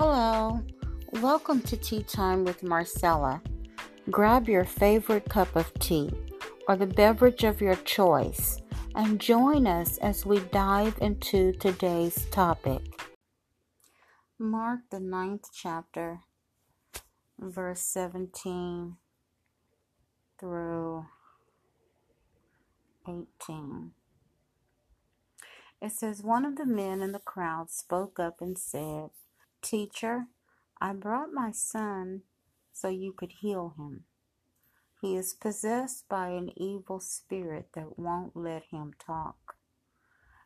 Hello, welcome to Tea Time with Marcella. Grab your favorite cup of tea or the beverage of your choice and join us as we dive into today's topic. Mark, the ninth chapter, verse 17 through 18. It says, One of the men in the crowd spoke up and said, Teacher, I brought my son so you could heal him. He is possessed by an evil spirit that won't let him talk.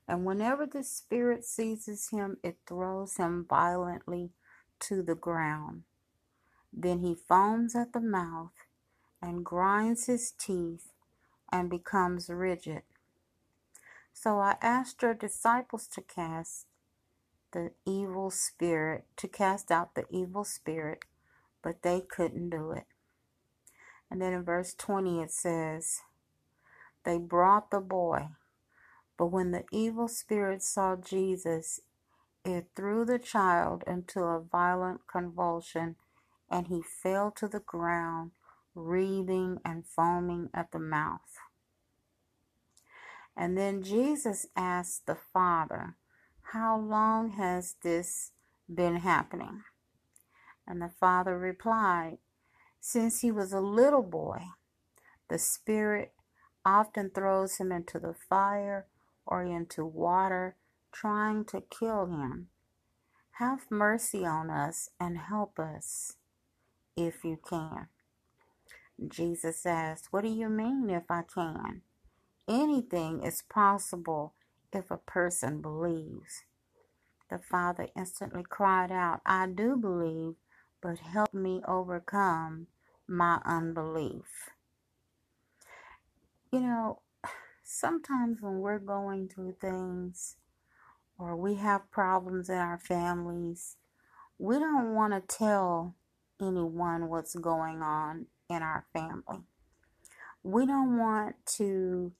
And whenever the spirit seizes him, it throws him violently to the ground. Then he foams at the mouth and grinds his teeth and becomes rigid. So I asked your disciples to cast the evil spirit, to cast out the evil spirit, but they couldn't do it. And then in verse 20 it says, They brought the boy, but when the evil spirit saw Jesus, it threw the child into a violent convulsion, and he fell to the ground, wreathing and foaming at the mouth. And then Jesus asked the father, how long has this been happening? And the father replied, Since he was a little boy, the Spirit often throws him into the fire or into water, trying to kill him. Have mercy on us and help us if you can. Jesus asked, What do you mean if I can? Anything is possible if a person believes. The father instantly cried out, I do believe, but help me overcome my unbelief. You know, sometimes when we're going through things or we have problems in our families, we don't want to tell anyone what's going on in our family. We don't want to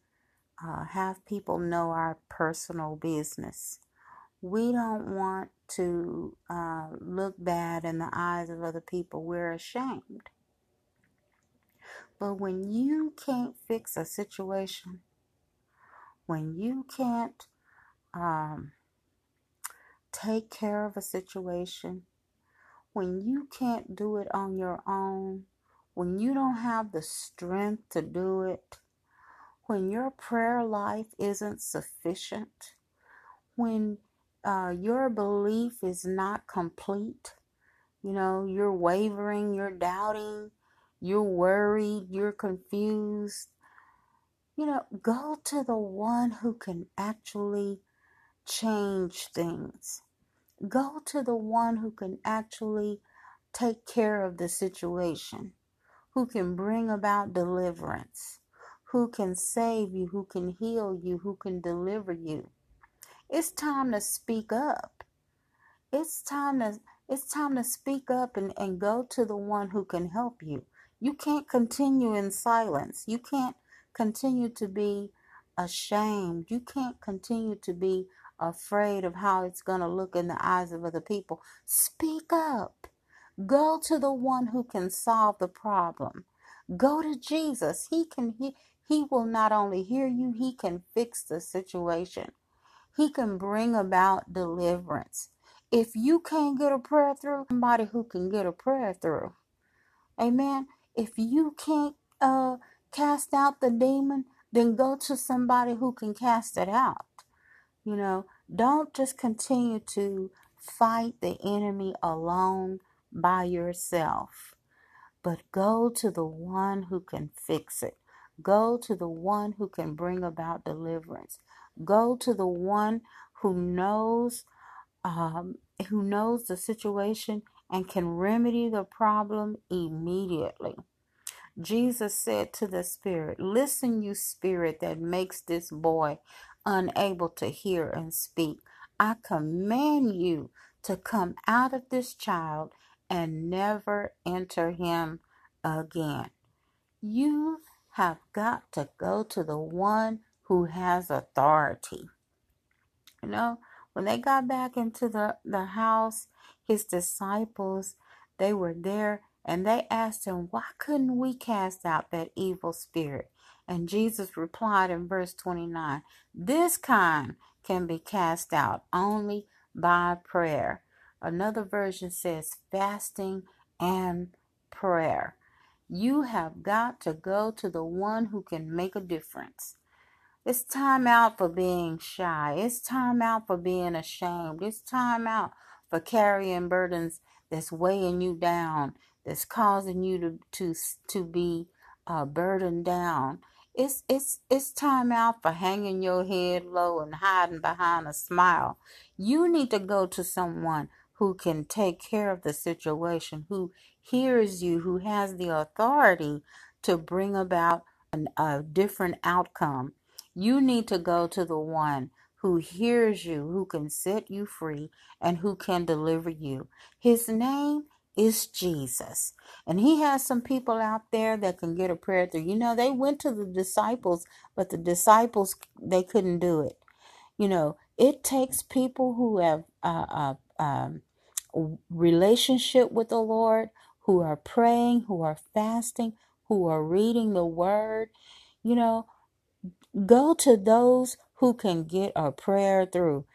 uh, have people know our personal business. We don't want to uh, look bad in the eyes of other people. We're ashamed. But when you can't fix a situation, when you can't um, take care of a situation, when you can't do it on your own, when you don't have the strength to do it, when your prayer life isn't sufficient, when uh, your belief is not complete, you know, you're wavering, you're doubting, you're worried, you're confused, you know, go to the one who can actually change things. Go to the one who can actually take care of the situation, who can bring about deliverance who can save you, who can heal you, who can deliver you. It's time to speak up. It's time to it's time to speak up and, and go to the one who can help you. You can't continue in silence. You can't continue to be ashamed. You can't continue to be afraid of how it's going to look in the eyes of other people. Speak up. Go to the one who can solve the problem. Go to Jesus. He can he, he will not only hear you, He can fix the situation. He can bring about deliverance. If you can't get a prayer through, somebody who can get a prayer through. Amen. If you can't uh, cast out the demon, then go to somebody who can cast it out. You know, don't just continue to fight the enemy alone by yourself, but go to the one who can fix it. Go to the one who can bring about deliverance. Go to the one who knows um, who knows the situation and can remedy the problem immediately. Jesus said to the spirit, Listen, you spirit that makes this boy unable to hear and speak. I command you to come out of this child and never enter him again. You have got to go to the one who has authority. You know, When they got back into the, the house, his disciples, they were there and they asked him, Why couldn't we cast out that evil spirit? And Jesus replied in verse 29 This kind can be cast out only by prayer. Another version says fasting and prayer. You have got to go to the one who can make a difference. It's time out for being shy. It's time out for being ashamed. It's time out for carrying burdens that's weighing you down, that's causing you to to to be uh, burdened down. It's it's it's time out for hanging your head low and hiding behind a smile. You need to go to someone who can take care of the situation, who hears you, who has the authority to bring about an, a different outcome you need to go to the one who hears you, who can set you free, and who can deliver you. His name is Jesus. And he has some people out there that can get a prayer through. You know, they went to the disciples, but the disciples, they couldn't do it. You know, it takes people who have a, a, um, relationship with the Lord, who are praying, who are fasting, who are reading the word. You know, Go to those who can get a prayer through.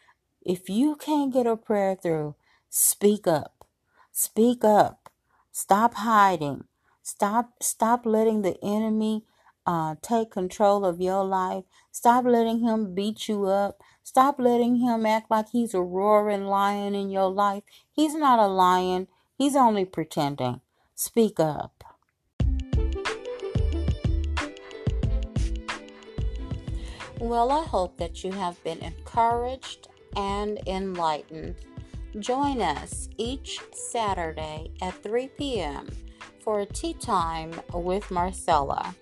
If you can't get a prayer through, speak up. Speak up. Stop hiding. Stop stop letting the enemy uh, take control of your life. Stop letting him beat you up. Stop letting him act like he's a roaring lion in your life. He's not a lion. He's only pretending. Speak up. Well, I hope that you have been encouraged and enlightened. Join us each Saturday at 3 p.m. for a tea time with Marcella.